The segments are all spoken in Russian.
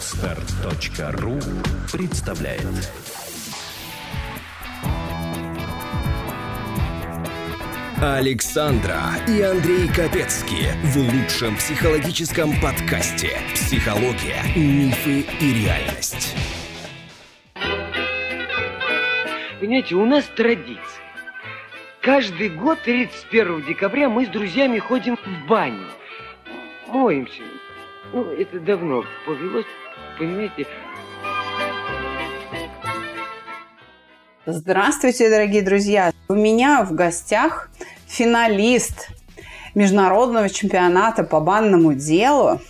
Отстар.ру представляет Александра и Андрей Капецки в лучшем психологическом подкасте «Психология, мифы и реальность». Понимаете, у нас традиция. Каждый год 31 декабря мы с друзьями ходим в баню. Моемся. Ну, это давно повелось, понимаете. Здравствуйте, дорогие друзья! У меня в гостях финалист международного чемпионата по банному делу.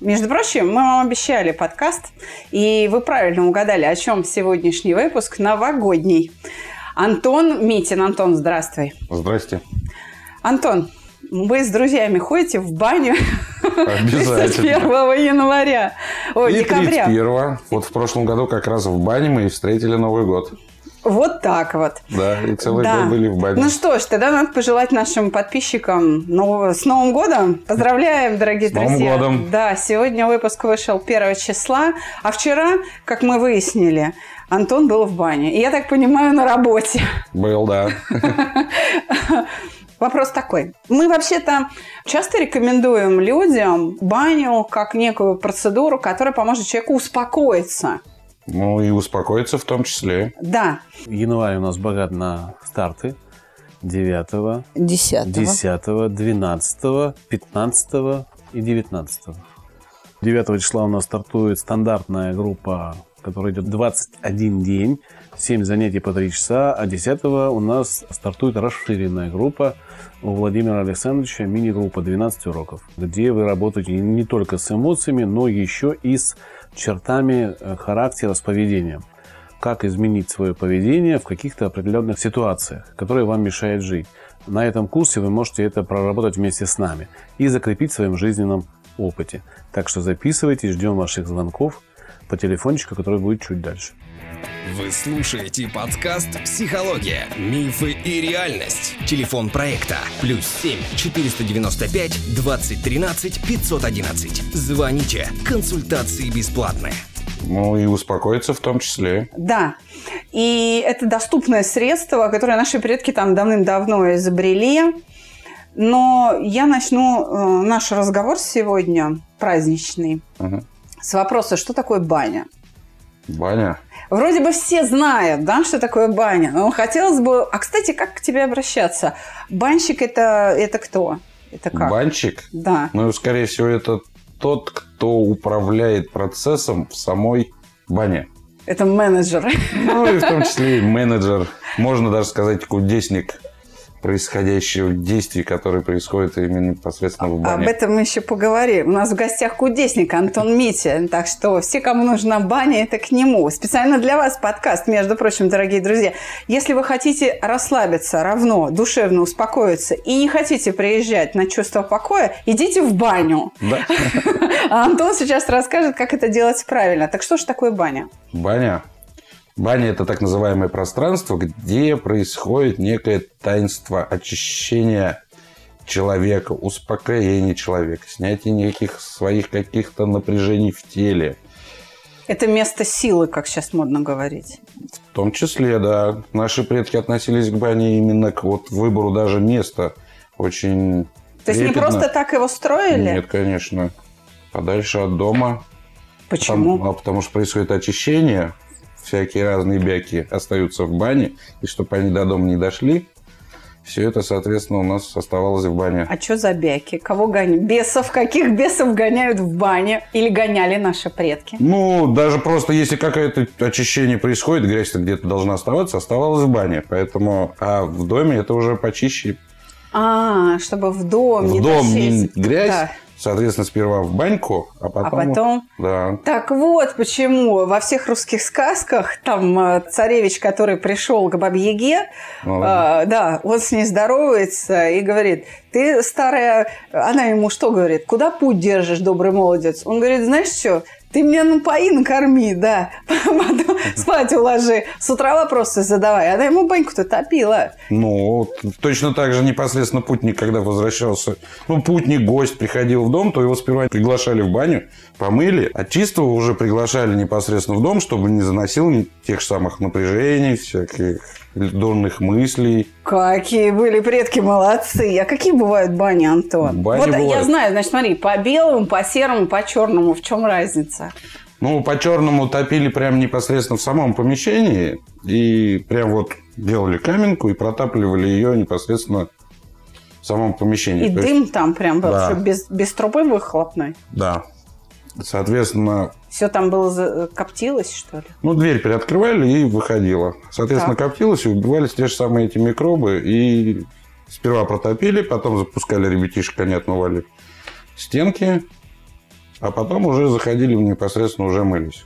Между прочим, мы вам обещали подкаст, и вы правильно угадали, о чем сегодняшний выпуск новогодний. Антон Митин. Антон, здравствуй. Здрасте. Антон, вы с друзьями ходите в баню Обязательно. 1 января. Ой, И декабря. 31 Вот в прошлом году как раз в бане мы и встретили Новый год. Вот так вот. Да, и целый Да. год были в бане. Ну что ж, тогда надо пожелать нашим подписчикам нового- с Новым годом. Поздравляем, дорогие С Новым друзья. годом. Да, сегодня выпуск вышел 1 числа, а вчера, как мы выяснили, Антон был в бане. И я так понимаю, на работе. Был, да. Вопрос такой. Мы вообще-то часто рекомендуем людям баню как некую процедуру, которая поможет человеку успокоиться. Ну и успокоиться в том числе. Да. Январь у нас богат на старты. 9, Десятого. 10, 12, 15 и 19. 9 числа у нас стартует стандартная группа, которая идет 21 день, 7 занятий по 3 часа, а 10 у нас стартует расширенная группа у Владимира Александровича, мини-группа 12 уроков, где вы работаете не только с эмоциями, но еще и с чертами э, характера, с поведением как изменить свое поведение в каких-то определенных ситуациях, которые вам мешают жить. На этом курсе вы можете это проработать вместе с нами и закрепить в своем жизненном опыте. Так что записывайтесь, ждем ваших звонков по телефончику, который будет чуть дальше. Вы слушаете подкаст «Психология, мифы и реальность». Телефон проекта «Плюс 7 495 2013 511». Звоните. Консультации бесплатные. Ну и успокоиться в том числе. Да. И это доступное средство, которое наши предки там давным-давно изобрели. Но я начну э, наш разговор сегодня праздничный Ага. с вопроса, что такое баня. Баня. Вроде бы все знают, да, что такое баня, но хотелось бы... А, кстати, как к тебе обращаться? Банщик это, это кто? Это как? Банчик. Да. Ну, скорее всего, это тот, кто управляет процессом в самой бане. Это менеджер. Ну и в том числе и менеджер. Можно даже сказать кудесник происходящего действий, которые происходят именно непосредственно в Об бане. этом мы еще поговорим. У нас в гостях кудесник Антон Митя. Так что все, кому нужна баня, это к нему. Специально для вас подкаст, между прочим, дорогие друзья. Если вы хотите расслабиться, равно, душевно успокоиться и не хотите приезжать на чувство покоя, идите в баню. Да. А Антон сейчас расскажет, как это делать правильно. Так что же такое баня? Баня. Баня – это так называемое пространство, где происходит некое таинство очищения человека, успокоения человека, снятия неких своих каких-то напряжений в теле. Это место силы, как сейчас модно говорить. В том числе, да, наши предки относились к бане именно к вот выбору даже места. Очень То есть не просто так его строили? Нет, конечно. Подальше от дома. Почему? Потому, а потому что происходит очищение, всякие разные бяки остаются в бане, и чтобы они до дома не дошли, все это, соответственно, у нас оставалось в бане. А что за бяки? Кого гоняют? Бесов? Каких бесов гоняют в бане? Или гоняли наши предки? Ну, даже просто если какое-то очищение происходит, грязь-то где-то должна оставаться, оставалась в бане. Поэтому, а в доме это уже почище. А, чтобы в дом В не дом тащить. грязь, Да. Соответственно, сперва в баньку, а потом... потом? Да. Так вот, почему во всех русских сказках там э, царевич, который пришел к Бабьеге, Ну, э, да, он с ней здоровается и говорит, ты старая... Она ему что говорит? Куда путь держишь, добрый молодец? Он говорит, знаешь что, Ты меня напои, накорми, да. Потом спать уложи. С утра вопросы задавай. Она ему баньку-то топила. Ну, точно так же непосредственно путник, когда возвращался. Ну, путник, гость приходил в дом, то его сперва приглашали в баню, помыли, а чистого уже приглашали непосредственно в дом, чтобы не заносил тех же самых напряжений, всяких дурных мыслей. Какие были предки молодцы. А какие бывают бани, Антон? Бани вот я бывают. знаю, значит, смотри, по белому, по серому, по черному. В чем разница? Ну, по-черному топили прям непосредственно в самом помещении. И прям вот делали каменку и протапливали ее непосредственно в самом помещении. И То есть- дым там прям был, Да. без, без трубы выхлопной. Да. Соответственно, Все там было за- коптилось, что ли? ну, дверь приоткрывали и выходила. Соответственно, Так. коптилось и убивались те же самые эти микробы. И сперва протопили, потом запускали ребятишек, они отмывали стенки, а потом уже заходили в непосредственно уже мылись.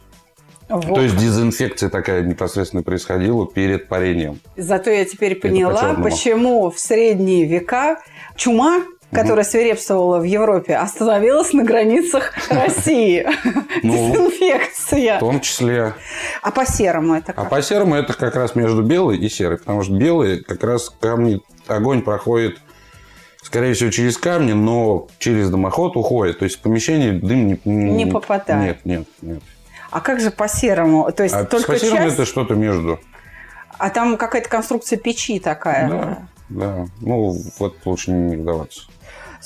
Вот. То есть дезинфекция такая непосредственно происходила перед парением. Зато я теперь поняла, почему в средние века чума, которая свирепствовала в Европе, остановилась на границах России. Ну, Дезинфекция. В том числе. А по серому это А как? по серому это как раз между белой и серой. Потому что белые как раз камни, огонь проходит, скорее всего, через камни, но через дымоход уходит. То есть в помещении дым не, Не попадает. Нет, нет, нет. А как же по серому? То есть А только по серому часть, это что-то между. а там какая-то конструкция печи такая. Да, да. Ну, вот лучше не вдаваться.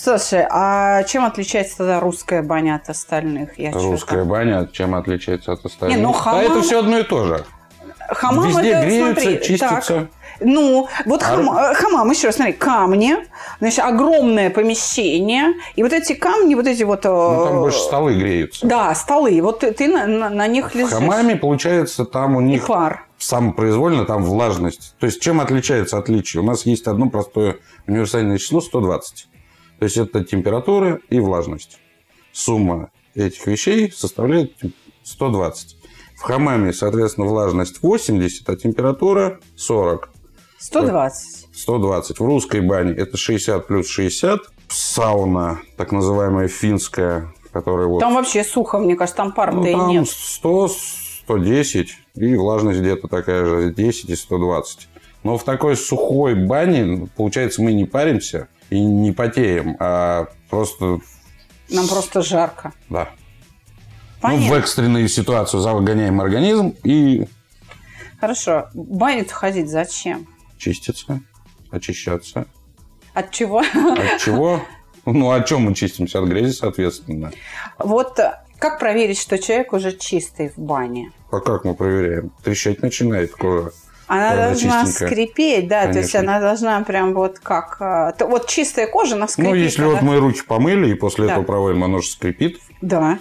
Слушай, а чем отличается тогда русская баня от остальных? Я Русская баня чем отличается от остальных? Не, ну, Да, хамам- это все одно и то же. Хамам Везде это, греются, смотри, чистятся. так. Ну, вот А хам- э, хамам, еще раз, смотри, камни, значит, огромное помещение, и вот эти камни, вот эти вот... Ну, там э, больше столы греются. Да, столы, вот ты, ты на, на- на них В лежишь. хамаме, получается, там у И них пар. самопроизвольно там влажность. То есть, чем отличается отличие? У нас есть одно простое универсальное число 120. То есть, это температура и влажность. Сумма этих вещей составляет 120. В хамаме, соответственно, влажность 80, а температура 40. 120. 120. В русской бане это 60 плюс 60. Сауна, так называемая финская, которая вот... Там вообще сухо, мне кажется, там пар-то Ну, и там нет. 100, 110, и влажность где-то такая же 10 и 120. Но в такой сухой бане, получается, мы не паримся и не потеем, а просто, Нам просто жарко. да. Понятно. Ну, в экстренную ситуацию загоняем организм и Хорошо. Баню-то ходить зачем? чиститься, очищаться. От чего? От чего? Ну, о чем мы чистимся? От грязи, соответственно. Вот э, как проверить, что человек уже чистый в бане? А как мы проверяем? Трещать начинает кожа. Она должна чистенькая. скрипеть, да, то есть Конечно. она должна прям вот как... э, Вот чистая кожа, она скрипит. Ну, если она- вот мы руки помыли и после Да. этого проводим, оно же скрипит, Да.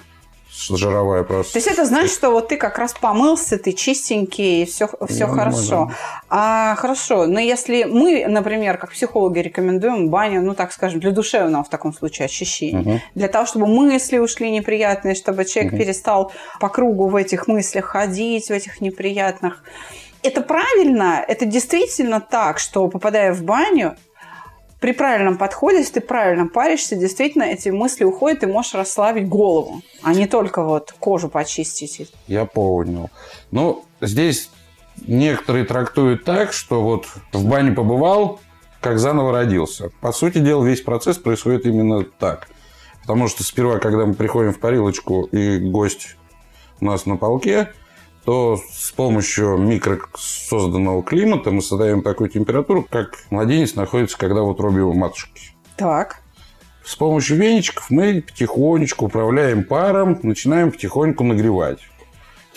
жировая просто. То есть это значит, что вот ты как раз помылся, ты чистенький, и все, все Ну, хорошо. да. А хорошо, но если мы, например, как психологи рекомендуем баню, ну так скажем, для душевного в таком случае ощущения, Мгм. для того, чтобы мысли ушли неприятные, чтобы человек Мгм. перестал по кругу в этих мыслях ходить, в этих неприятных. Это правильно, это действительно так, что попадая в баню, при правильном подходе, если ты правильно паришься, действительно эти мысли уходят, и можешь расслабить голову, а не только вот кожу почистить. Я понял. Ну, здесь некоторые трактуют так, что вот в бане побывал, как заново родился. По сути дела, весь процесс происходит именно так. Потому что сперва, когда мы приходим в парилочку, и гость у нас на полке, то с помощью микро созданного климата мы создаем такую температуру, как младенец находится, когда в утробе у матушки. Так. С помощью веничков мы потихонечку управляем паром, начинаем потихоньку нагревать.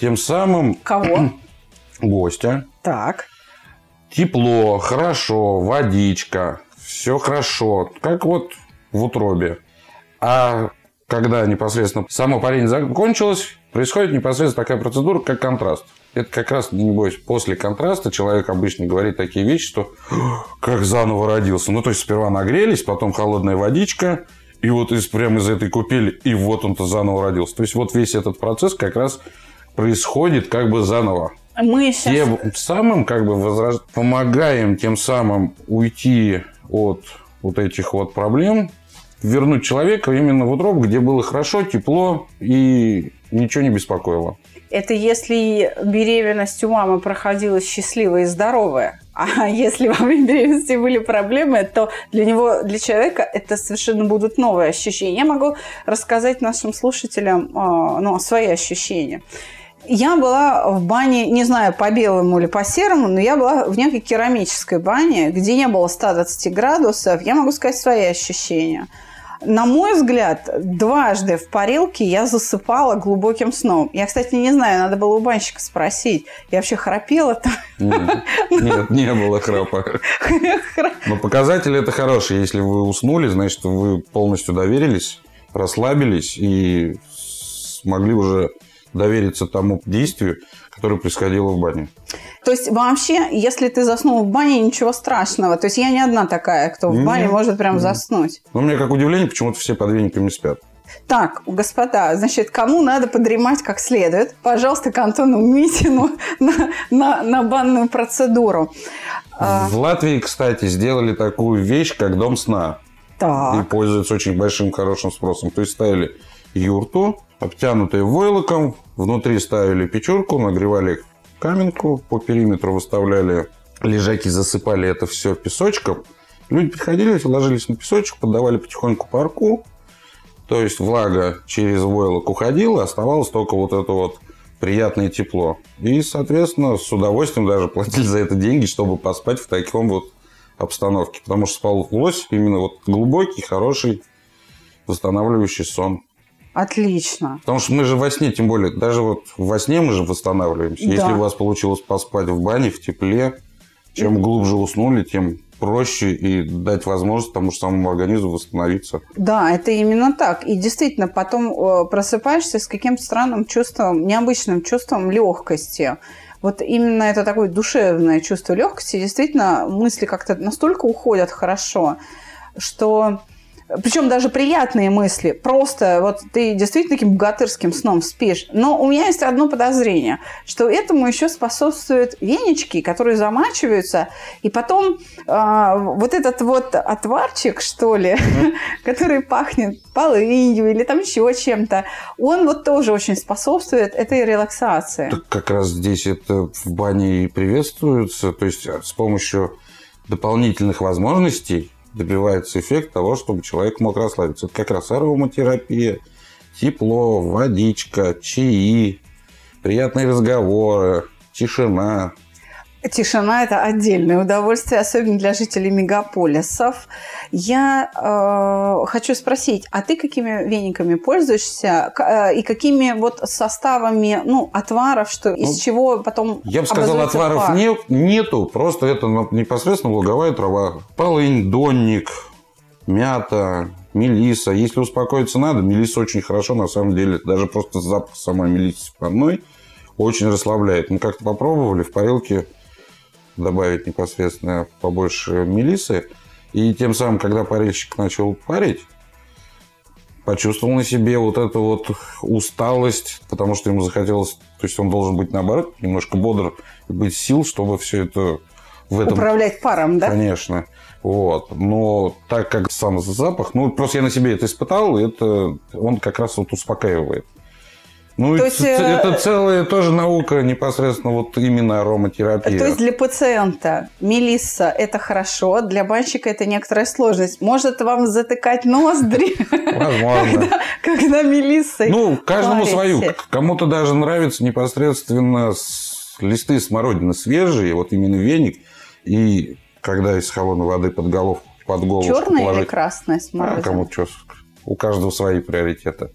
Тем самым Кого? гостя так. тепло, хорошо, водичка, все хорошо, как вот в утробе. А когда непосредственно само парение закончилось, происходит непосредственно такая процедура, как контраст. Это как раз, не бойся, после контраста человек обычно говорит такие вещи, что как заново родился. Ну, то есть, сперва нагрелись, потом холодная водичка, и вот из, прямо из этой купели, и вот он-то заново родился. То есть, вот весь этот процесс как раз происходит как бы заново. Мы сейчас... Тем самым как бы возраж- помогаем тем самым уйти от вот этих вот проблем, вернуть человека именно в утробу, где было хорошо, тепло и ничего не беспокоило. Это если беременность у мамы проходила счастливая и здоровая. А если во время беременности были проблемы, то для него, для человека это совершенно будут новые ощущения. Я могу рассказать нашим слушателям а, ну, свои ощущения. Я была в бане, не знаю, по белому или по серому, но я была в некой керамической бане, где не было 120 градусов. Я могу сказать свои ощущения – на мой взгляд, дважды в парилке я засыпала глубоким сном. Я, кстати, не знаю, надо было у банщика спросить. Я вообще храпела там? Нет, не было храпа. Но показатель это хороший. Если вы уснули, значит, вы полностью доверились, расслабились и смогли уже довериться тому действию, которое происходило в бане. То есть вообще, если ты заснул в бане, ничего страшного. То есть я не одна такая, кто в бане может прям заснуть. Ну, у меня как удивление, почему-то все под вениками спят. Так, господа, значит, кому надо подремать как следует, пожалуйста, к Антону Митину на, на, на банную процедуру. А. В Латвии, кстати, сделали такую вещь, как дом сна. Так. И пользуются очень большим хорошим спросом. То есть ставили юрту, обтянутую войлоком, внутри ставили печурку, нагревали каменку, по периметру выставляли лежаки, засыпали это все песочком. Люди приходили, ложились на песочек, поддавали потихоньку парку. То есть влага через войлок уходила, оставалось только вот это вот приятное тепло. И, соответственно, с удовольствием даже платили за это деньги, чтобы поспать в таком вот обстановке. Потому что спал лось именно вот глубокий, хороший, восстанавливающий сон. Отлично. Потому что мы же во сне, тем более, даже вот во сне мы же восстанавливаемся. Да. Если у вас получилось поспать в бане, в тепле, чем и... глубже уснули, тем проще и дать возможность тому же самому организму восстановиться. Да, это именно так. И действительно, потом э, просыпаешься с каким-то странным чувством, необычным чувством легкости. Вот именно это такое душевное чувство легкости. Действительно, мысли как-то настолько уходят хорошо, что причем даже приятные мысли. Просто вот ты действительно таким богатырским сном спишь. Но у меня есть одно подозрение, что этому еще способствуют венички, которые замачиваются, и потом э, вот этот вот отварчик, что ли, который пахнет полынью или там еще чем-то, он вот тоже очень способствует этой релаксации. Так как раз здесь это в бане и приветствуется, то есть с помощью дополнительных возможностей добивается эффект того, чтобы человек мог расслабиться. Это как раз ароматерапия, тепло, водичка, чаи, приятные разговоры, тишина. Тишина – это отдельное удовольствие, особенно для жителей мегаполисов. Я э, хочу спросить, а ты какими вениками пользуешься э, и какими вот составами ну, отваров, что, из ну, чего потом Я бы сказал, отваров пар? нет, нету, просто это непосредственно луговая трава. Полынь, донник, мята, мелиса. Если успокоиться надо, мелиса очень хорошо, на самом деле. Даже просто запах самой мелисы парной очень расслабляет. Мы как-то попробовали в парилке добавить непосредственно побольше мелисы. И тем самым, когда парильщик начал парить, почувствовал на себе вот эту вот усталость, потому что ему захотелось, то есть он должен быть наоборот немножко бодр, быть сил, чтобы все это в этом... Управлять паром, да? Конечно. Вот. Но так как сам запах, ну, просто я на себе это испытал, это он как раз вот успокаивает. Ну, то есть, это целая тоже наука непосредственно вот именно ароматерапия. То есть для пациента мелисса – это хорошо, для банщика это некоторая сложность. Может вам затыкать ноздри? Возможно. Когда, мелисса. Ну, каждому свою. Кому-то даже нравится непосредственно листы смородины свежие, вот именно веник, и когда из холодной воды под голову под голову Черная положить. или красная смородина? А кому что, у каждого свои приоритеты.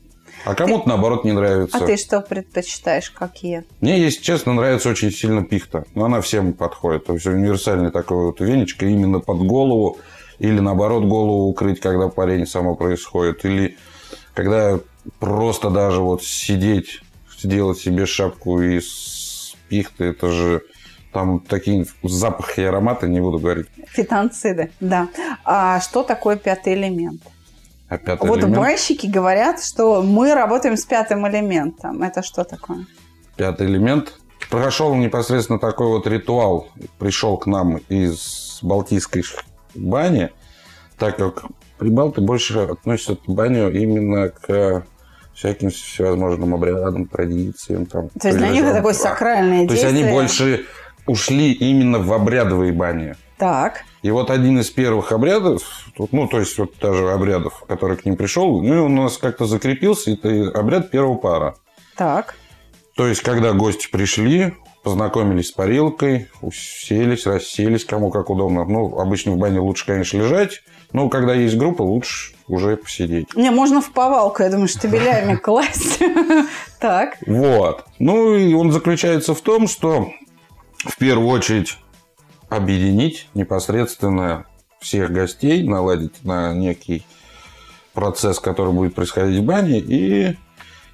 А кому-то, ты... наоборот, не нравится. А ты что предпочитаешь, какие? Мне, если честно, нравится очень сильно пихта. Но она всем подходит. То есть, универсальный такой вот веничка именно под голову. Или, наоборот, голову укрыть, когда парень само происходит. Или когда просто даже вот сидеть, сделать себе шапку из пихты, это же там такие запахи и ароматы, не буду говорить. Фитонциды, да. А что такое пятый элемент? А пятый вот элемент? банщики говорят, что мы работаем с пятым элементом. Это что такое? Пятый элемент прошел непосредственно такой вот ритуал. Пришел к нам из Балтийской бани, так как прибалты больше относятся к баню именно к всяким всевозможным обрядам, традициям. Там, То есть для них это такое сакральное То есть действие. они больше ушли именно в обрядовые бани. Так, И вот один из первых обрядов, ну, то есть вот даже обрядов, который к ним пришел, ну, и у нас как-то закрепился, это обряд первого пара. так. То есть, когда гости пришли, познакомились с парилкой, уселись, расселись, кому как удобно. Ну, обычно в бане лучше, конечно, лежать, но когда есть группа, лучше уже посидеть. Не, можно в повалку, я думаю, штабелями класть. Так, Вот. Ну, и он заключается в том, что в первую очередь объединить непосредственно всех гостей, наладить на некий процесс, который будет происходить в бане, и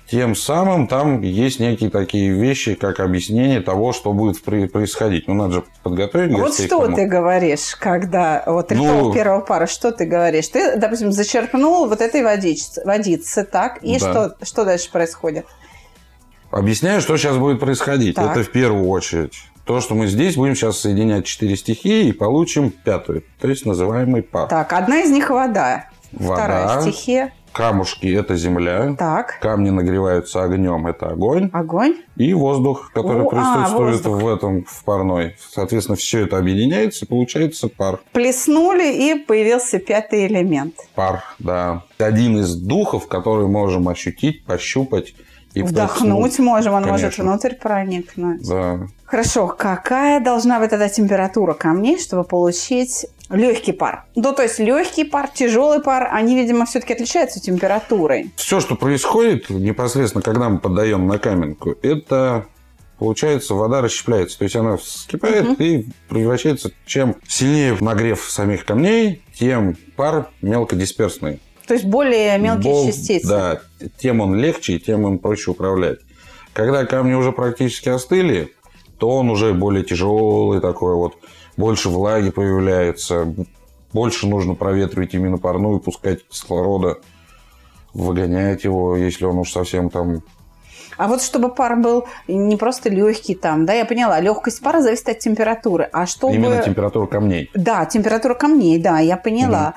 тем самым там есть некие такие вещи, как объяснение того, что будет происходить. Ну, надо же подготовить вот что ты говоришь, когда вот Ну- ритуал первого пара, что ты говоришь? Ты, допустим, зачерпнул вот этой водичцы, водицы, так, и Да. что, что дальше происходит? Объясняю, что сейчас будет происходить. Так. Это в первую очередь. То, что мы здесь будем сейчас соединять четыре стихии и получим пятую, то есть называемый пар. Так, одна из них вода, Вода. вторая стихия, Камушки – это земля. так, Камни нагреваются огнем, это огонь. огонь, И воздух, который О, а, присутствует воздух. в этом, в парной. Соответственно, все это объединяется, и получается пар. плеснули, и появился пятый элемент. Пар, да. Один из духов, который можем ощутить, пощупать и Вдохнуть можем, он может Конечно. внутрь проникнуть. Да. Хорошо, какая должна быть тогда температура камней, чтобы получить легкий пар? Ну, то есть легкий пар, тяжелый пар, они, видимо, все-таки отличаются температурой. Все, что происходит непосредственно, когда мы поддаем на каменку, это получается вода расщепляется. То есть она вскипает и превращается. Чем сильнее нагрев самих камней, тем пар мелкодисперсный. То есть более мелкие Бол- частицы. Да, тем он легче, тем им проще управлять. Когда камни уже практически остыли, то он уже более тяжелый такой вот, больше влаги появляется, больше нужно проветривать именно парную, пускать кислорода, выгонять его, если он уж совсем там... А вот чтобы пар был не просто легкий там, да, я поняла, легкость пара зависит от температуры. А чтобы... Именно температура камней. Да, температура камней, да, я поняла.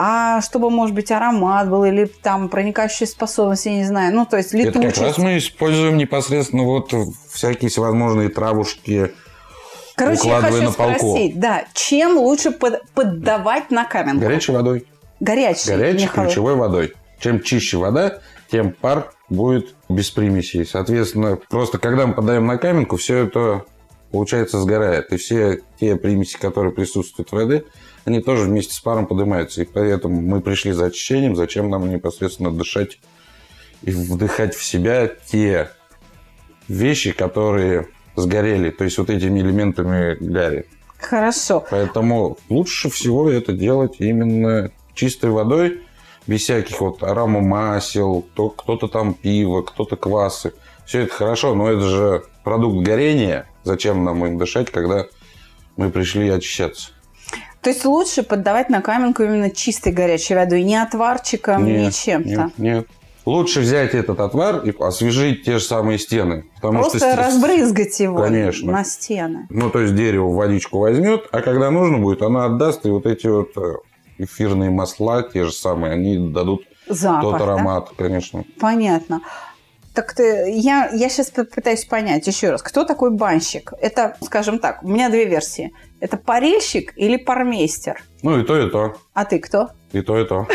А чтобы, может быть, аромат был или там проникающая способность, я не знаю. Ну, то есть Это летучесть. как раз мы используем непосредственно вот всякие всевозможные травушки. Короче, я укладывая хочу на полку. спросить, да, чем лучше под- поддавать на каменку? Горячей водой. Горячей, горячей ключевой водой. Чем чище вода, тем пар будет без примесей. Соответственно, просто когда мы подаем на каменку, все это, получается, сгорает. И все те примеси, которые присутствуют в воде, они тоже вместе с паром поднимаются. И поэтому мы пришли за очищением, зачем нам непосредственно дышать и вдыхать в себя те вещи, которые сгорели, то есть вот этими элементами гари. Хорошо. Поэтому лучше всего это делать именно чистой водой, без всяких вот аромамасел, то кто-то там пиво, кто-то квасы. Все это хорошо, но это же продукт горения. Зачем нам им дышать, когда мы пришли очищаться? То есть лучше поддавать на каменку именно чистой горячей водой, не отварчиком, не Нет, чем-то. Нет, нет. Лучше взять этот отвар и освежить те же самые стены. Потому Просто что, разбрызгать его Конечно. на стены. Ну, то есть дерево водичку возьмет, а когда нужно будет, она отдаст, и вот эти вот э, эфирные масла, те же самые, они дадут Запах, тот да? аромат, конечно. Понятно. Так ты, я, я сейчас пытаюсь понять еще раз, кто такой банщик? Это, скажем так, у меня две версии. Это парильщик или пармейстер? Ну, и то, и то. А ты кто? И то, и то.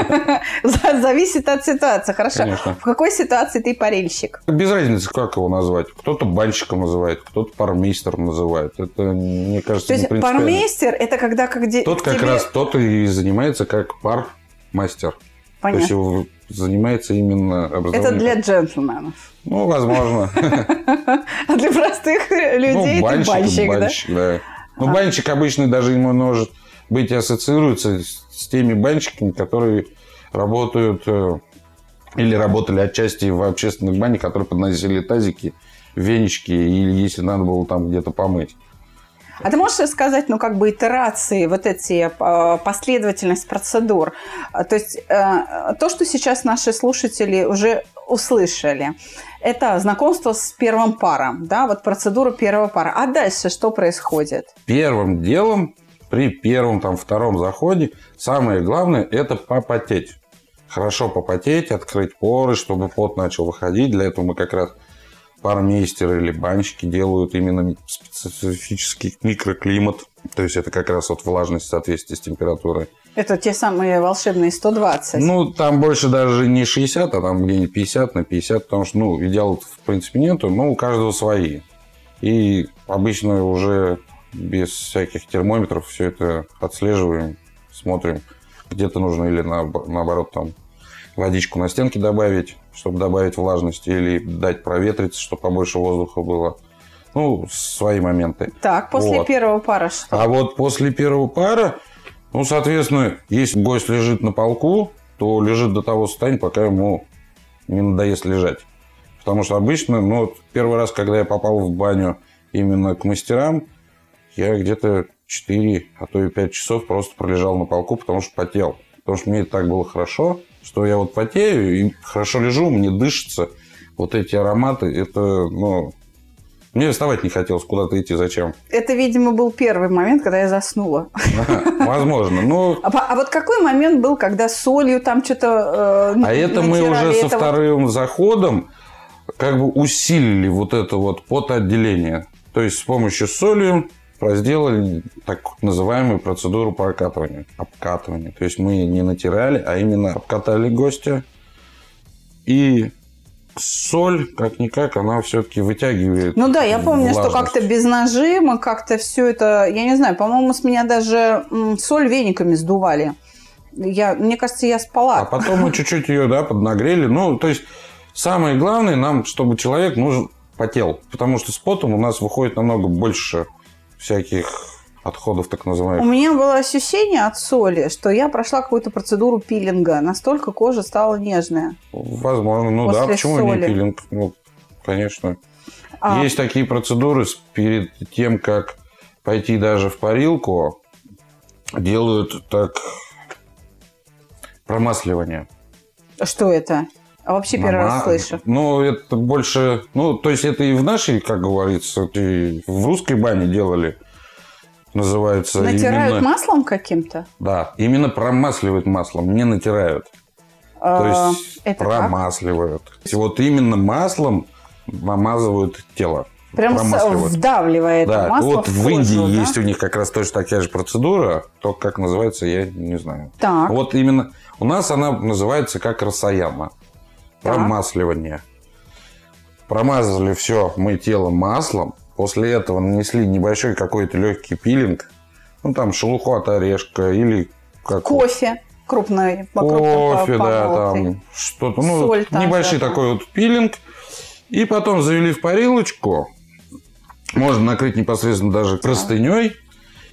За- Зависит от ситуации, хорошо. Конечно. В какой ситуации ты парильщик? Без разницы, как его назвать. Кто-то банщиком называет, кто-то пармейстером называет. Это, мне кажется, То есть пармейстер – это когда как де- Тот как тебе- раз тот и занимается как пар-мастер. То Понятно. есть его занимается именно Это образованием. для джентльменов. Ну, возможно. А для простых людей Ну, это банщик, да? Ну, банщик обычно даже ему может быть ассоциируется с с теми банщиками, которые работают э, или работали отчасти в общественных банях, которые подносили тазики, венички, или если надо было там где-то помыть. А ты можешь сказать, ну, как бы итерации, вот эти э, последовательность процедур? А, То есть э, то, что сейчас наши слушатели уже услышали, это знакомство с первым паром, да, вот процедура первого пара. А дальше что происходит? Первым делом при первом, там, втором заходе самое главное – это попотеть. хорошо попотеть, открыть поры, чтобы пот начал выходить. Для этого мы как раз пармейстеры или банщики делают именно специфический микроклимат. То есть это как раз вот влажность в соответствии с температурой. Это те самые волшебные 120. Ну, там больше даже не 60, а там где-нибудь 50 на 50, потому что, ну, идеалов в принципе нету, но у каждого свои. И обычно уже без всяких термометров все это отслеживаем, смотрим, где-то нужно или на, наоборот там водичку на стенке добавить, чтобы добавить влажности, или дать проветриться, чтобы побольше воздуха было. Ну, свои моменты. Так, после вот. первого пара что? А вот после первого пара, ну, соответственно, если гость лежит на полку, то лежит до того состояния, пока ему не надоест лежать. Потому что обычно, ну, вот первый раз, когда я попал в баню именно к мастерам, я где-то 4, а то и 5 часов просто пролежал на полку, потому что потел. Потому что мне так было хорошо, что я вот потею и хорошо лежу, мне дышится. Вот эти ароматы, это, ну, мне вставать не хотелось, куда-то идти, зачем? Это, видимо, был первый момент, когда я заснула. Возможно, но... А, а вот какой момент был, когда солью там что-то э, А это мы уже со вторым заходом как бы усилили вот это вот потоотделение. То есть с помощью соли сделали так называемую процедуру прокатывания, обкатывания. То есть мы не натирали, а именно обкатали гостя. И соль, как-никак, она все-таки вытягивает. Ну да, я помню, влажность. что как-то без нажима, как-то все это, я не знаю, по-моему, с меня даже соль вениками сдували. Я, мне кажется, я спала. А потом мы чуть-чуть ее, да, поднагрели. Ну, то есть, самое главное нам, чтобы человек нужен потел. Потому что с потом у нас выходит намного больше всяких отходов так называемых. У меня было ощущение от соли, что я прошла какую-то процедуру пилинга. Настолько кожа стала нежная. Возможно. Ну да, почему соли. не пилинг? Ну, конечно. А... Есть такие процедуры перед тем, как пойти даже в парилку, делают так промасливание. Что это? А вообще первый Мама... раз слышу. Ну, это больше... Ну, то есть, это и в нашей, как говорится, и в русской бане делали. Называется Натирают именно... маслом каким-то? Да, именно промасливают маслом, не натирают. А, то есть, это промасливают. Как? Вот именно маслом намазывают тело. Прям вдавливая да. масло Вот в, в Индии да? есть у них как раз точно такая же процедура, только как называется, я не знаю. Так. Вот именно у нас она называется как расаяма промасливание. Промазали все мы тело маслом. После этого нанесли небольшой какой-то легкий пилинг. Ну, там шелуху от орешка или как Кофе крупный. Кофе, да, там что-то. Ну, Соль небольшой та, такой вот пилинг. И потом завели в парилочку. Можно накрыть непосредственно даже простыней.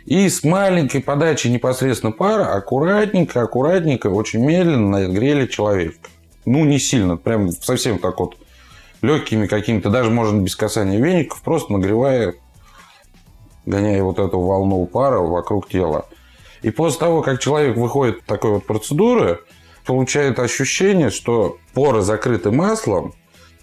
И с маленькой подачей непосредственно пара аккуратненько, аккуратненько, очень медленно нагрели человека. Ну, не сильно, прям совсем так вот легкими какими-то, даже можно без касания веников, просто нагревая, гоняя вот эту волну пара вокруг тела. И после того, как человек выходит от такой вот процедуры, получает ощущение, что поры закрыты маслом,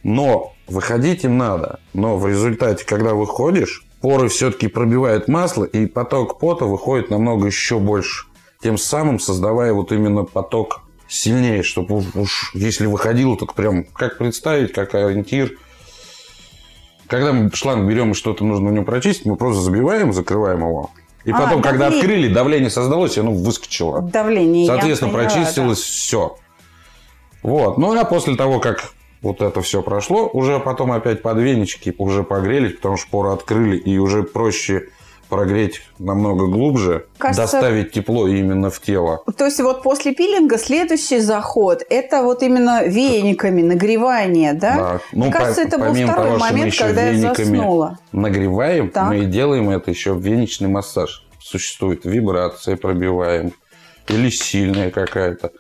но выходить им надо. Но в результате, когда выходишь, поры все-таки пробивают масло, и поток пота выходит намного еще больше. Тем самым создавая вот именно поток сильнее, чтобы уж, если выходило, так прям как представить, как ориентир. Когда мы шланг берем и что-то нужно в нем прочистить, мы просто забиваем, закрываем его. И а, потом, когда открыли, давление создалось, и оно выскочило. Давление. Соответственно, поняла, прочистилось да. все. Вот. Ну а после того, как вот это все прошло, уже потом опять под венички уже погрелись, потому что поры открыли, и уже проще прогреть намного глубже, Кажется, доставить тепло именно в тело. То есть вот после пилинга следующий заход – это вот именно вениками нагревание, да? Да. Ну, Мне кажется, это был второй того, момент, когда я заснула. Нагреваем, так. мы и делаем это еще веничный массаж. Существует вибрация, пробиваем или сильная какая-то.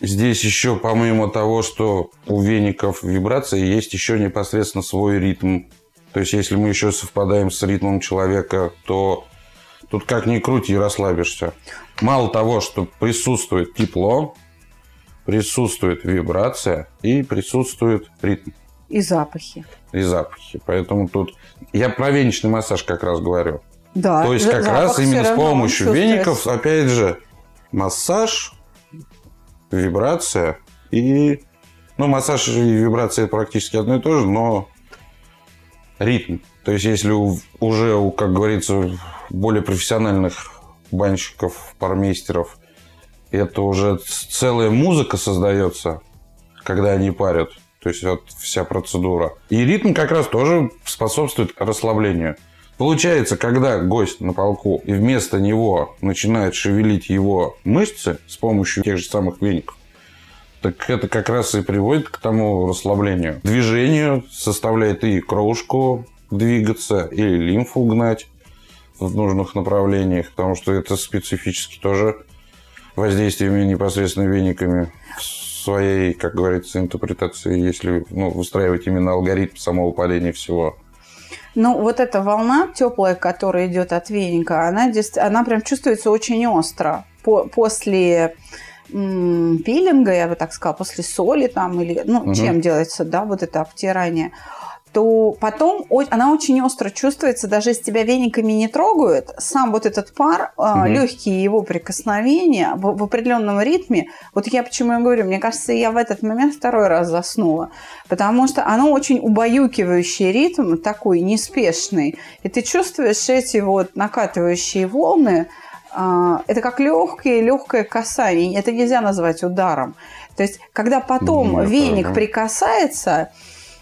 Здесь еще, помимо того, что у веников вибрация, есть еще непосредственно свой ритм то есть, если мы еще совпадаем с ритмом человека, то тут как ни крути, расслабишься. Мало того, что присутствует тепло, присутствует вибрация и присутствует ритм. И запахи. И запахи. Поэтому тут... Я про веничный массаж как раз говорю. Да. То есть, как раз именно с помощью веников, опять же, массаж вибрация и... Ну, массаж и вибрация практически одно и то же, но ритм. То есть, если у- уже, у, как говорится, более профессиональных банщиков, пармейстеров, это уже целая музыка создается, когда они парят. То есть, вот вся процедура. И ритм как раз тоже способствует расслаблению. Получается, когда гость на полку, и вместо него начинает шевелить его мышцы с помощью тех же самых веников, так это как раз и приводит к тому расслаблению. Движению составляет и кровушку двигаться, или лимфу гнать в нужных направлениях, потому что это специфически тоже воздействиями непосредственно вениками в своей, как говорится, интерпретации, если ну, выстраивать именно алгоритм самого падения всего. Ну, вот эта волна теплая, которая идет от веника, она, она прям чувствуется очень остро. По- после пилинга, я бы так сказала, после соли там или, ну, Мгм. чем делается, да, вот это обтирание, то потом она очень остро чувствуется, даже если тебя вениками не трогают, сам вот этот пар, Мгм. легкие его прикосновения в, в определенном ритме, вот я почему и говорю, мне кажется, я в этот момент второй раз заснула, потому что оно очень убаюкивающий ритм, такой неспешный, и ты чувствуешь эти вот накатывающие волны, а, это как легкое легкое касание, это нельзя назвать ударом. То есть, когда потом Нет, веник ага. прикасается,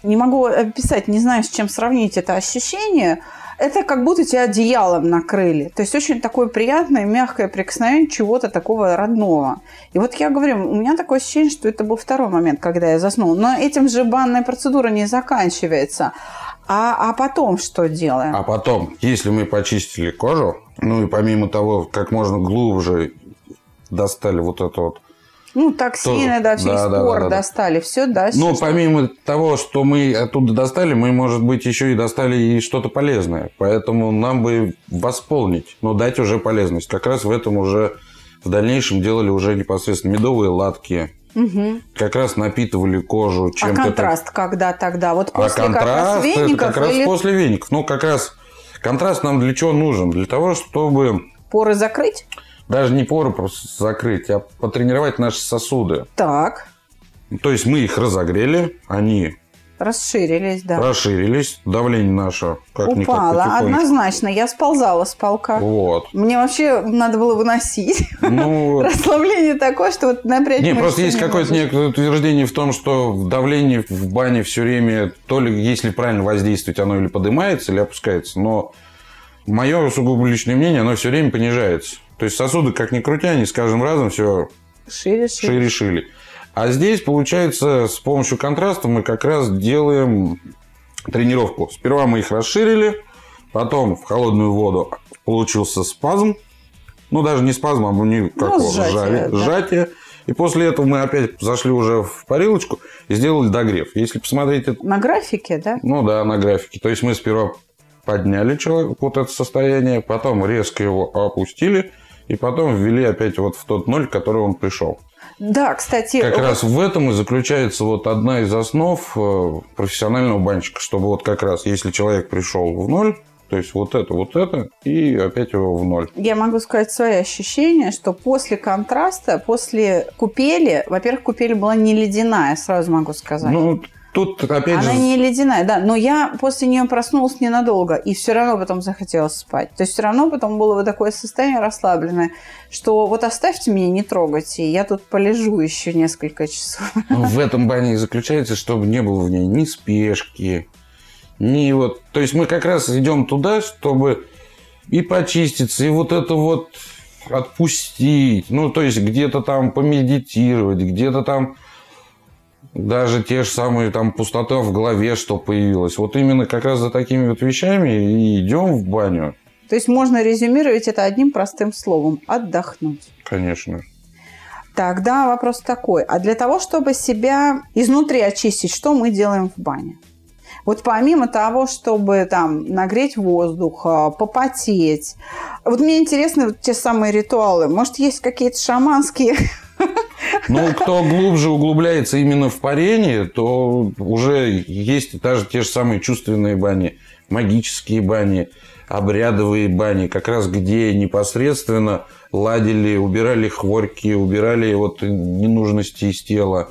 не могу описать, не знаю, с чем сравнить это ощущение. Это как будто тебя одеялом накрыли. То есть очень такое приятное, мягкое прикосновение чего-то такого родного. И вот я говорю, у меня такое ощущение, что это был второй момент, когда я заснула. Но этим же банная процедура не заканчивается. А, а потом что делаем? А потом, если мы почистили кожу, ну и помимо того, как можно глубже достали вот это вот ну, токсины, тоже. да, через Да, да, пор да, да, достали. Все, да? Ну, что- помимо того, что мы оттуда достали, мы, может быть, еще и достали и что-то полезное. Поэтому нам бы восполнить, но дать уже полезность. Как раз в этом уже в дальнейшем делали уже непосредственно медовые латки. Мгм. Как раз напитывали кожу А чем-то. так- контраст когда тогда? Вот А после как раз контраст это веников как раз или после веников. Ну, как раз контраст нам для чего нужен? Для того, чтобы поры закрыть? даже не поры просто закрыть, а потренировать наши сосуды. Так, То есть мы их разогрели, они расширились, да. расширились, давление наше Упала, потихонечку. однозначно. Я сползала с полка. Вот. Мне вообще надо было выносить. Ну, Расслабление такое, что вот напрячь не, мышцы просто есть не какое-то некое утверждение в том, что давление в бане все время, то ли если правильно воздействовать, оно или поднимается, или опускается. Но мое сугубо личное мнение, оно все время понижается. То есть сосуды, как ни крутя, они с каждым разом все Шире, шире. шире-шире. А здесь, получается, с помощью контраста мы как раз делаем тренировку. Сперва мы их расширили, потом в холодную воду получился спазм. Ну, даже не спазм, а не как Ну, сжатие, сжали, да. сжатие. И после этого мы опять зашли уже в парилочку и сделали догрев. Если посмотреть, На графике, да? ну да, на графике. То есть мы сперва подняли человек, вот это состояние, потом резко его опустили, и потом ввели опять вот в тот ноль, к которому он пришел. Да, кстати, Как раз в этом и заключается вот одна из основ э, профессионального банщика, чтобы вот как раз, если человек пришел в ноль, то есть вот это, вот это, и опять его в ноль. я могу сказать свои ощущения, что после контраста, после купели, во-первых, купель была не ледяная, сразу могу сказать. Ну, тут опять Она же... не ледяная, да, но я после нее проснулась ненадолго, и все равно потом захотелось спать. То есть все равно потом было вот такое состояние расслабленное, что вот оставьте меня, не трогайте, я тут полежу еще несколько часов. В этом бане и заключается, чтобы не было в ней ни спешки, ни вот... То есть мы как раз идем туда, чтобы и почиститься, и вот это вот отпустить. Ну, то есть где-то там помедитировать, где-то там даже те же самые там пустота в голове, что появилась. Вот именно как раз за такими вот вещами и идем в баню, То есть можно резюмировать это одним простым словом – отдохнуть. конечно. Тогда вопрос такой. А для того, чтобы себя изнутри очистить, что мы делаем в бане? Вот помимо того, чтобы там нагреть воздух, а, попотеть. Вот мне интересны вот те самые ритуалы. Может, есть какие-то шаманские? Ну, кто глубже углубляется именно в парение, то уже есть даже те же самые чувственные бани, магические бани, обрядовые бани, как раз где непосредственно ладили, убирали хворьки, убирали вот ненужности из тела.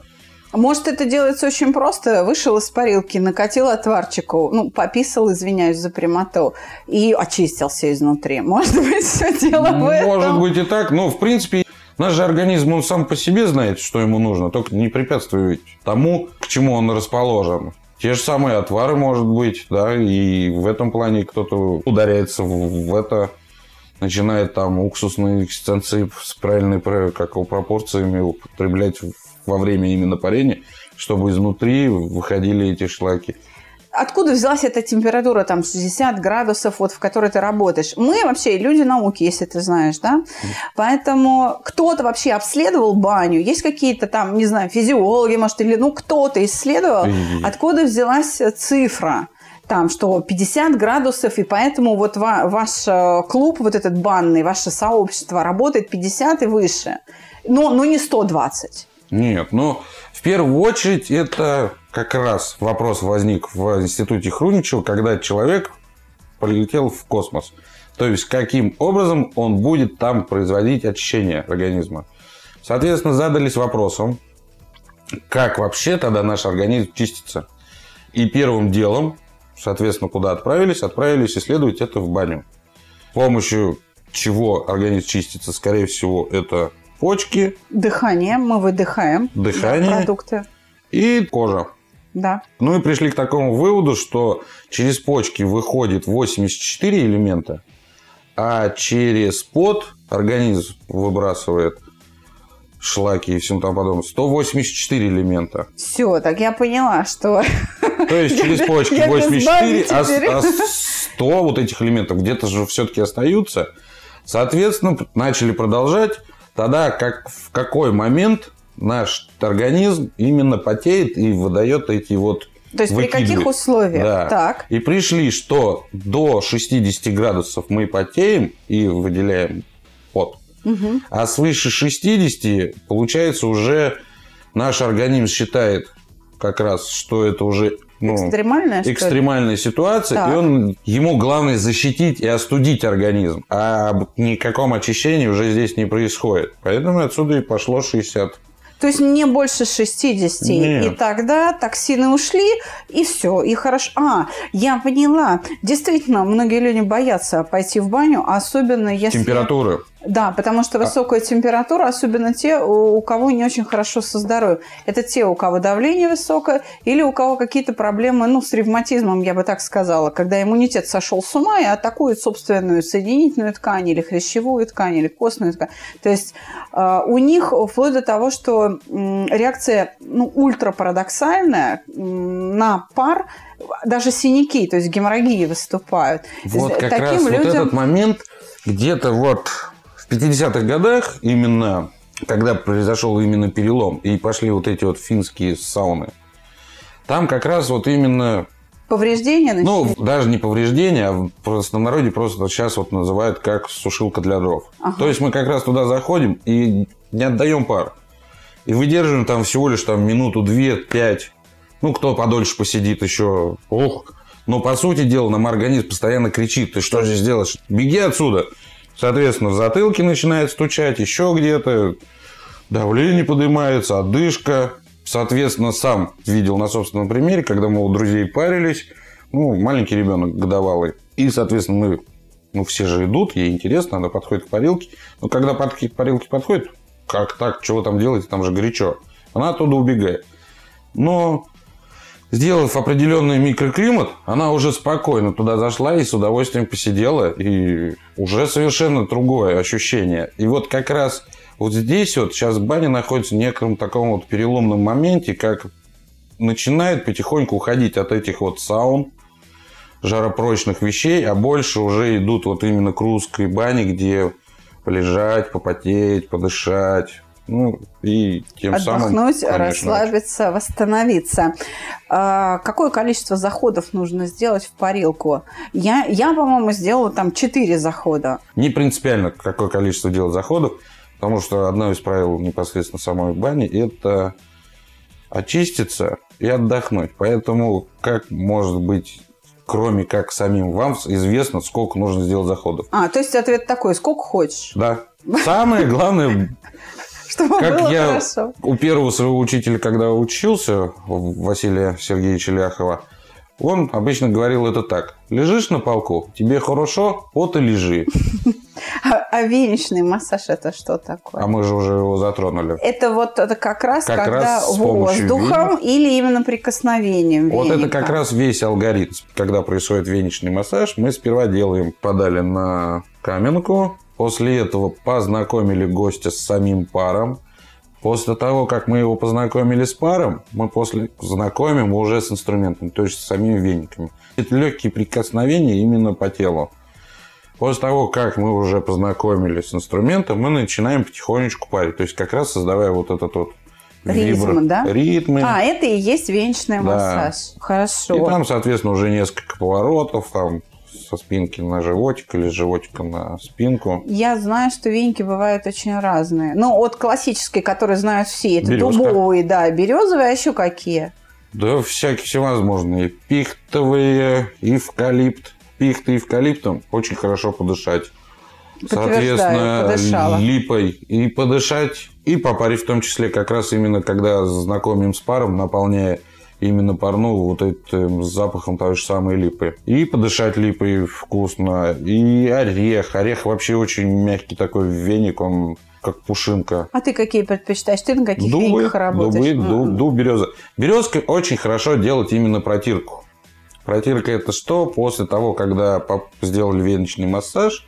Может, это делается очень просто. Вышел из парилки, накатил отварчику, ну, пописал, извиняюсь за прямоту, и очистился изнутри. Может быть, все дело в этом. Может быть и так, но, в принципе, наш же организм, он сам по себе знает, что ему нужно, только не препятствует тому, к чему он расположен. Те же самые отвары, может быть, да, и в этом плане кто-то ударяется в это, начинает там уксусные экстенции с правильной как его, пропорциями употреблять во время именно парения, чтобы изнутри выходили эти шлаки. Откуда взялась эта температура, там, 60 градусов, вот, в которой ты работаешь? Мы вообще люди науки, если ты знаешь, да? Поэтому кто-то вообще обследовал баню? Есть какие-то там, не знаю, физиологи, может, или, ну, кто-то исследовал? Откуда взялась цифра? там, что 50 градусов, и поэтому вот ваш э, клуб, вот этот банный, ваше сообщество работает 50 и выше. Но, но не 120. Нет, ну, в первую очередь, это как раз вопрос возник в институте Хруничева, когда человек полетел в космос. То есть, каким образом он будет там производить очищение организма. Соответственно, задались вопросом, как вообще тогда наш организм чистится. И первым делом, соответственно, куда отправились? Отправились исследовать это в баню. С помощью чего организм чистится, скорее всего, это почки. Дыхание. Мы выдыхаем. Дыхание. Продукты. И кожа. Да. Ну и пришли к такому выводу, что через почки выходит 84 элемента, а через пот организм выбрасывает шлаки и всем тому подобное. 184 элемента. Все, так я поняла, что... То есть через почки 84, а, а 100 вот этих элементов где-то же все-таки остаются. Соответственно, начали продолжать тогда как, в какой момент наш организм именно потеет и выдает эти вот то есть выкидывает. при каких условиях? Да. Так. И пришли, что до 60 градусов мы потеем и выделяем пот. Угу. А свыше 60 получается уже наш организм считает как раз, что это уже ну, экстремальная, экстремальная ситуация, так. и он, ему главное защитить и остудить организм. А никаком очищении уже здесь не происходит. Поэтому отсюда и пошло 60 то есть не больше 60. Нет. И тогда токсины ушли, и все, и хорошо. А, я поняла. Действительно, многие люди боятся пойти в баню, особенно если... Температуры. Да, потому что высокая температура, особенно те, у кого не очень хорошо со здоровьем. Это те, у кого давление высокое или у кого какие-то проблемы ну, с ревматизмом, я бы так сказала, когда иммунитет сошел с ума и атакует собственную соединительную ткань или хрящевую ткань или костную ткань. То есть э, у них вплоть до того, что э, реакция ну, ультрапарадоксальная э, на пар, даже синяки, то есть геморрагии выступают. Вот как Таким раз людям... вот этот момент где-то вот в 50-х годах именно, когда произошел именно перелом, и пошли вот эти вот финские сауны, там как раз вот именно Повреждения? Ну, даже не повреждения, а просто на народе просто сейчас вот называют как сушилка для дров. Ага. То есть мы как раз туда заходим и не отдаем пар. И выдерживаем там всего лишь там минуту, две, пять. Ну, кто подольше посидит еще. Ох. Но по сути дела нам организм постоянно кричит, ты что здесь делаешь? Беги отсюда. Соответственно, в затылке начинает стучать, еще где-то. Давление поднимается, отдышка. Соответственно, сам видел на собственном примере, когда мы у друзей парились. Ну, маленький ребенок годовалый. И, соответственно, мы ну, все же идут, ей интересно, она подходит к парилке. Но когда под, к парилке подходит, как так, чего там делаете, там же горячо. Она оттуда убегает. Но сделав определенный микроклимат, она уже спокойно туда зашла и с удовольствием посидела, и уже совершенно другое ощущение. И вот как раз вот здесь вот сейчас баня находится в неком таком вот переломном моменте, как начинает потихоньку уходить от этих вот саун, жаропрочных вещей, а больше уже идут вот именно к русской бане, где полежать, попотеть, подышать, ну, и тем Отдохнуть, самым, конечно, расслабиться, восстановиться. А, какое количество заходов нужно сделать в парилку? Я, я по-моему, сделала там 4 захода. Не принципиально, какое количество делать заходов, потому что одно из правил непосредственно самой бани – это очиститься и отдохнуть. Поэтому как может быть кроме как самим вам известно, сколько нужно сделать заходов. А, то есть ответ такой, сколько хочешь? Да. Самое главное, Чтобы как было я хорошо. у первого своего учителя, когда учился, Василия Сергеевича Ляхова, он обычно говорил это так. Лежишь на полку, тебе хорошо, вот и лежи. А, а веничный массаж это что такое? А мы же уже его затронули. Это вот это как раз Как когда раз воздухом или именно прикосновением Вот это веника? как раз весь алгоритм. Когда происходит веничный массаж, мы сперва делаем, подали на каменку, после этого познакомили гостя с самим паром. После того, как мы его познакомили с паром, мы после знакомим уже с инструментом, то есть с самими вениками. Это легкие прикосновения именно по телу. После того, как мы уже познакомились с инструментом, мы начинаем потихонечку парить. То есть как раз создавая вот этот вот Ритмы, да? ритмы. А, это и есть веничный Да. массаж. Хорошо. И там, соответственно, уже несколько поворотов, там со спинки на животик или с животика на спинку. Я знаю, что веники бывают очень разные. Ну, от классической, которые знают все, это Березка. дубовые, да, березовые, а еще какие? Да, всякие всевозможные. Пихтовые, эвкалипт. Пихта эвкалиптом очень хорошо подышать. Подышала. липой и подышать, и попарить в том числе как раз именно когда знакомим с паром, наполняя именно парну вот этим запахом той же самой липы. И подышать липой вкусно. И орех. Орех вообще очень мягкий такой веник, он как пушинка. А ты какие предпочитаешь? Ты на каких Дубы, вениках работаешь? дубы, дуб, дуб, береза. Березкой очень хорошо делать именно протирку. Протирка это что? После того, когда сделали веничный массаж,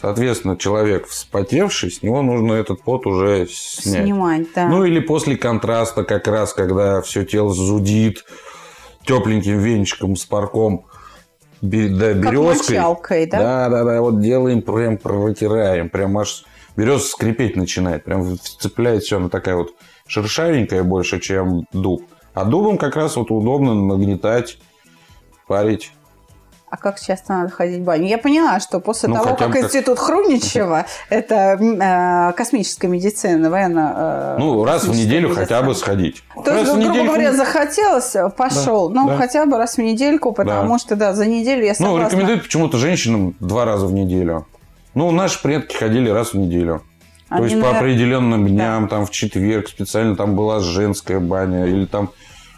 соответственно, человек вспотевший, с него нужно этот пот уже снять. Снимать, да. Ну или после контраста, как раз, когда все тело зудит тепленьким венчиком с парком, да, как березкой. мочалкой, да? Да, да, да, вот делаем, прям протираем, прям аж береза скрипеть начинает, прям вцепляет все, она такая вот шершавенькая больше, чем дуб. А дубом как раз вот удобно нагнетать, парить. А как часто надо ходить в баню? Я поняла, что после Ну, того, как институт Хруничева, это э, космическая медицина, военно... э, Ну, раз в неделю хотя бы сходить. То есть, раз ну, в грубо недельку- говоря, захотелось, пошел. Да, ну, да. хотя бы раз в недельку, потому Да. что, да, за неделю я Ну, рекомендуют почему-то женщинам два раза в неделю. Ну, наши предки ходили раз в неделю. То есть по определенным дням, там в четверг специально там была женская баня, или там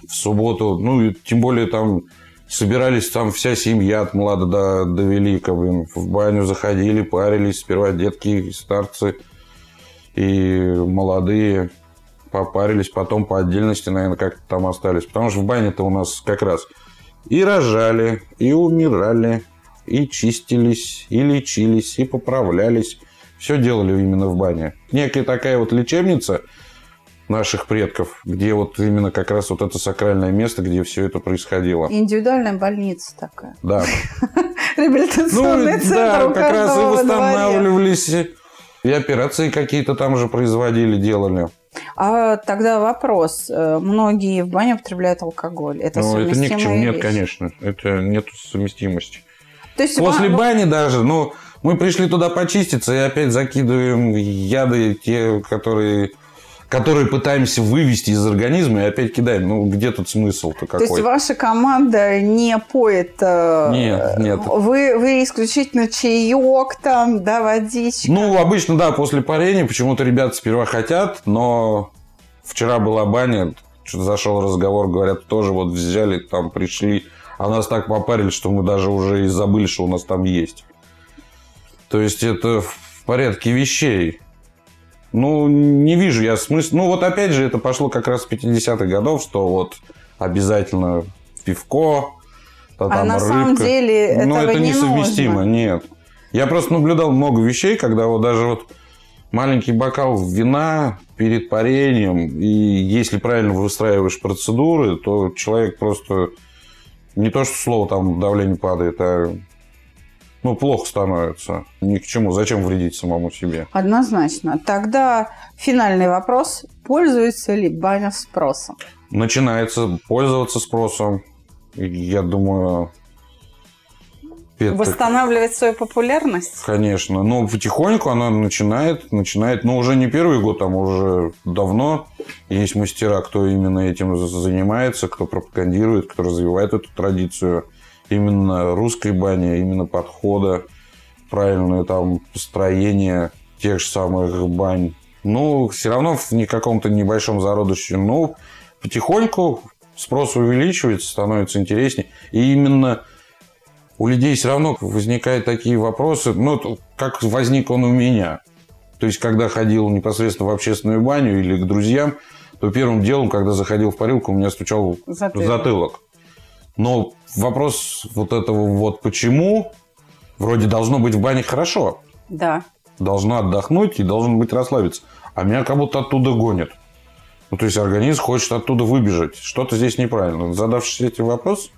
в субботу, ну, и тем более там собирались там вся семья от млада до, до велика, блин, в баню заходили, парились, сперва детки, старцы и молодые попарились, потом по отдельности, наверное, как-то там остались. Потому что в бане-то у нас как раз и рожали, и умирали, и чистились, и лечились, и поправлялись. Все делали именно в бане. Некая такая вот лечебница наших предков, где вот именно как раз вот это сакральное место, где все это происходило. Индивидуальная больница такая. Да. Ну, Реабилитационный центр да, как раз и восстанавливались, и- операции какие-то там же производили, делали. А тогда вопрос. Э, Многие в бане употребляют алкоголь. Это Ну, это ни к чему. Нет, вещь? конечно. Это нет совместимости. То есть После ва- бани даже, ну, мы пришли туда почиститься и опять закидываем яды, те, которые, которые пытаемся вывести из организма, и опять кидаем. Ну, где тут смысл-то То есть какой? ваша команда не поет... э, Нет, нет. Вы, вы исключительно чаек там, да, водичка. Ну, обычно, да, после парения почему-то ребята сперва хотят, но вчера была баня, что-то зашел разговор, говорят, тоже вот взяли, там пришли, а нас так попарили, что мы даже уже и забыли, что у нас там есть. То есть это в порядке вещей. Ну, не вижу я смысла. Ну, вот опять же, это пошло как раз с 50-х годов, что вот обязательно пивко, то а там на рыбка. самом деле этого это не несовместимо, нужно. нет. Я просто наблюдал много вещей, когда вот даже вот маленький бокал вина перед парением, и если правильно выстраиваешь процедуры, то человек просто не то, что слово там давление падает, а ну, плохо становится. Ни к чему. Зачем вредить самому себе? Однозначно. Тогда финальный вопрос. Пользуется ли баня спросом? Начинается пользоваться спросом. Я думаю, это- Восстанавливать свою популярность? Конечно. Но потихоньку она начинает, начинает, но уже не первый год, там уже давно есть мастера, кто именно этим за- занимается, кто пропагандирует, кто развивает эту традицию именно русской бани, именно подхода, правильное там построение тех же самых бань. Ну, все равно в каком-то небольшом зародыше. Ну, потихоньку спрос увеличивается, становится интереснее. И именно у людей все равно возникают такие вопросы, ну, как возник он у меня. То есть, когда ходил непосредственно в общественную баню или к друзьям, то первым делом, когда заходил в парилку, у меня стучал Затылок. затылок. Но вопрос вот этого вот почему, вроде должно быть в бане хорошо, Да. должна отдохнуть и должен быть расслабиться. А меня как будто оттуда гонят. Ну, то есть организм хочет оттуда выбежать. Что-то здесь неправильно. Задавшись этим вопрос,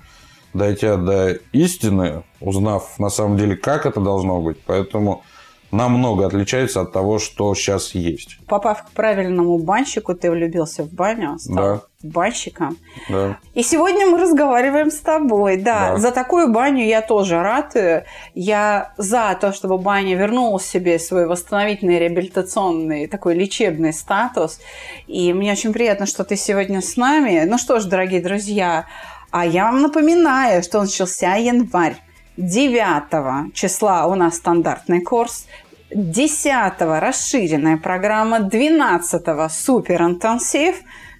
дойдя до истины, узнав на самом деле, как это должно быть, поэтому намного отличается от того, что сейчас есть. Попав к правильному банщику, ты влюбился в баню, стал Да. банщиком. Да. И сегодня мы разговариваем с тобой. Да, Да. за такую баню я тоже ратую. Я за то, чтобы баня вернула себе свой восстановительный, реабилитационный, такой лечебный статус. И мне очень приятно, что ты сегодня с нами. Ну что ж, дорогие друзья, а я вам напоминаю, что начался январь. 9 числа у нас стандартный курс, 10 расширенная программа, 12 супер интенсив.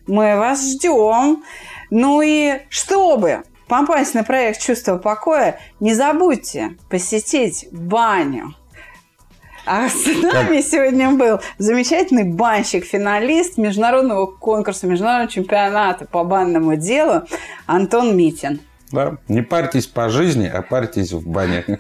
Мы вас ждем. Ну и чтобы попасть на проект «Чувство покоя», не забудьте посетить баню. А с нами сегодня был замечательный банщик, финалист международного конкурса, международного чемпионата по банному делу Антон Митин. Да. Не парьтесь по жизни, а парьтесь в бане.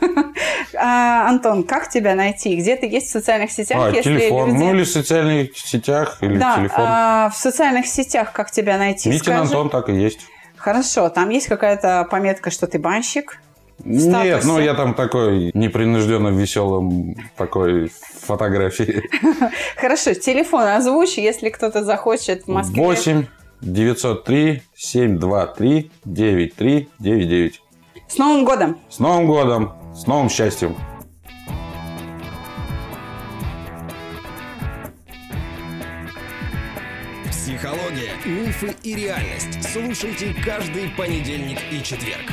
А, Антон, как тебя найти? Где ты есть в социальных сетях? А, если телефон. люди- Ну, или в социальных сетях, или да, телефон. а, в социальных сетях как тебя найти? Митин Скажи. Антон так и есть. Хорошо, там есть какая-то пометка, что ты банщик? Нет, ну я там такой непринужденно веселым такой фотографии. Хорошо, телефон озвучь, если кто-то захочет в Москве. 8 903 723 9399. С Новым годом! С Новым годом! С новым счастьем! Психология, мифы и реальность. Слушайте каждый понедельник и четверг.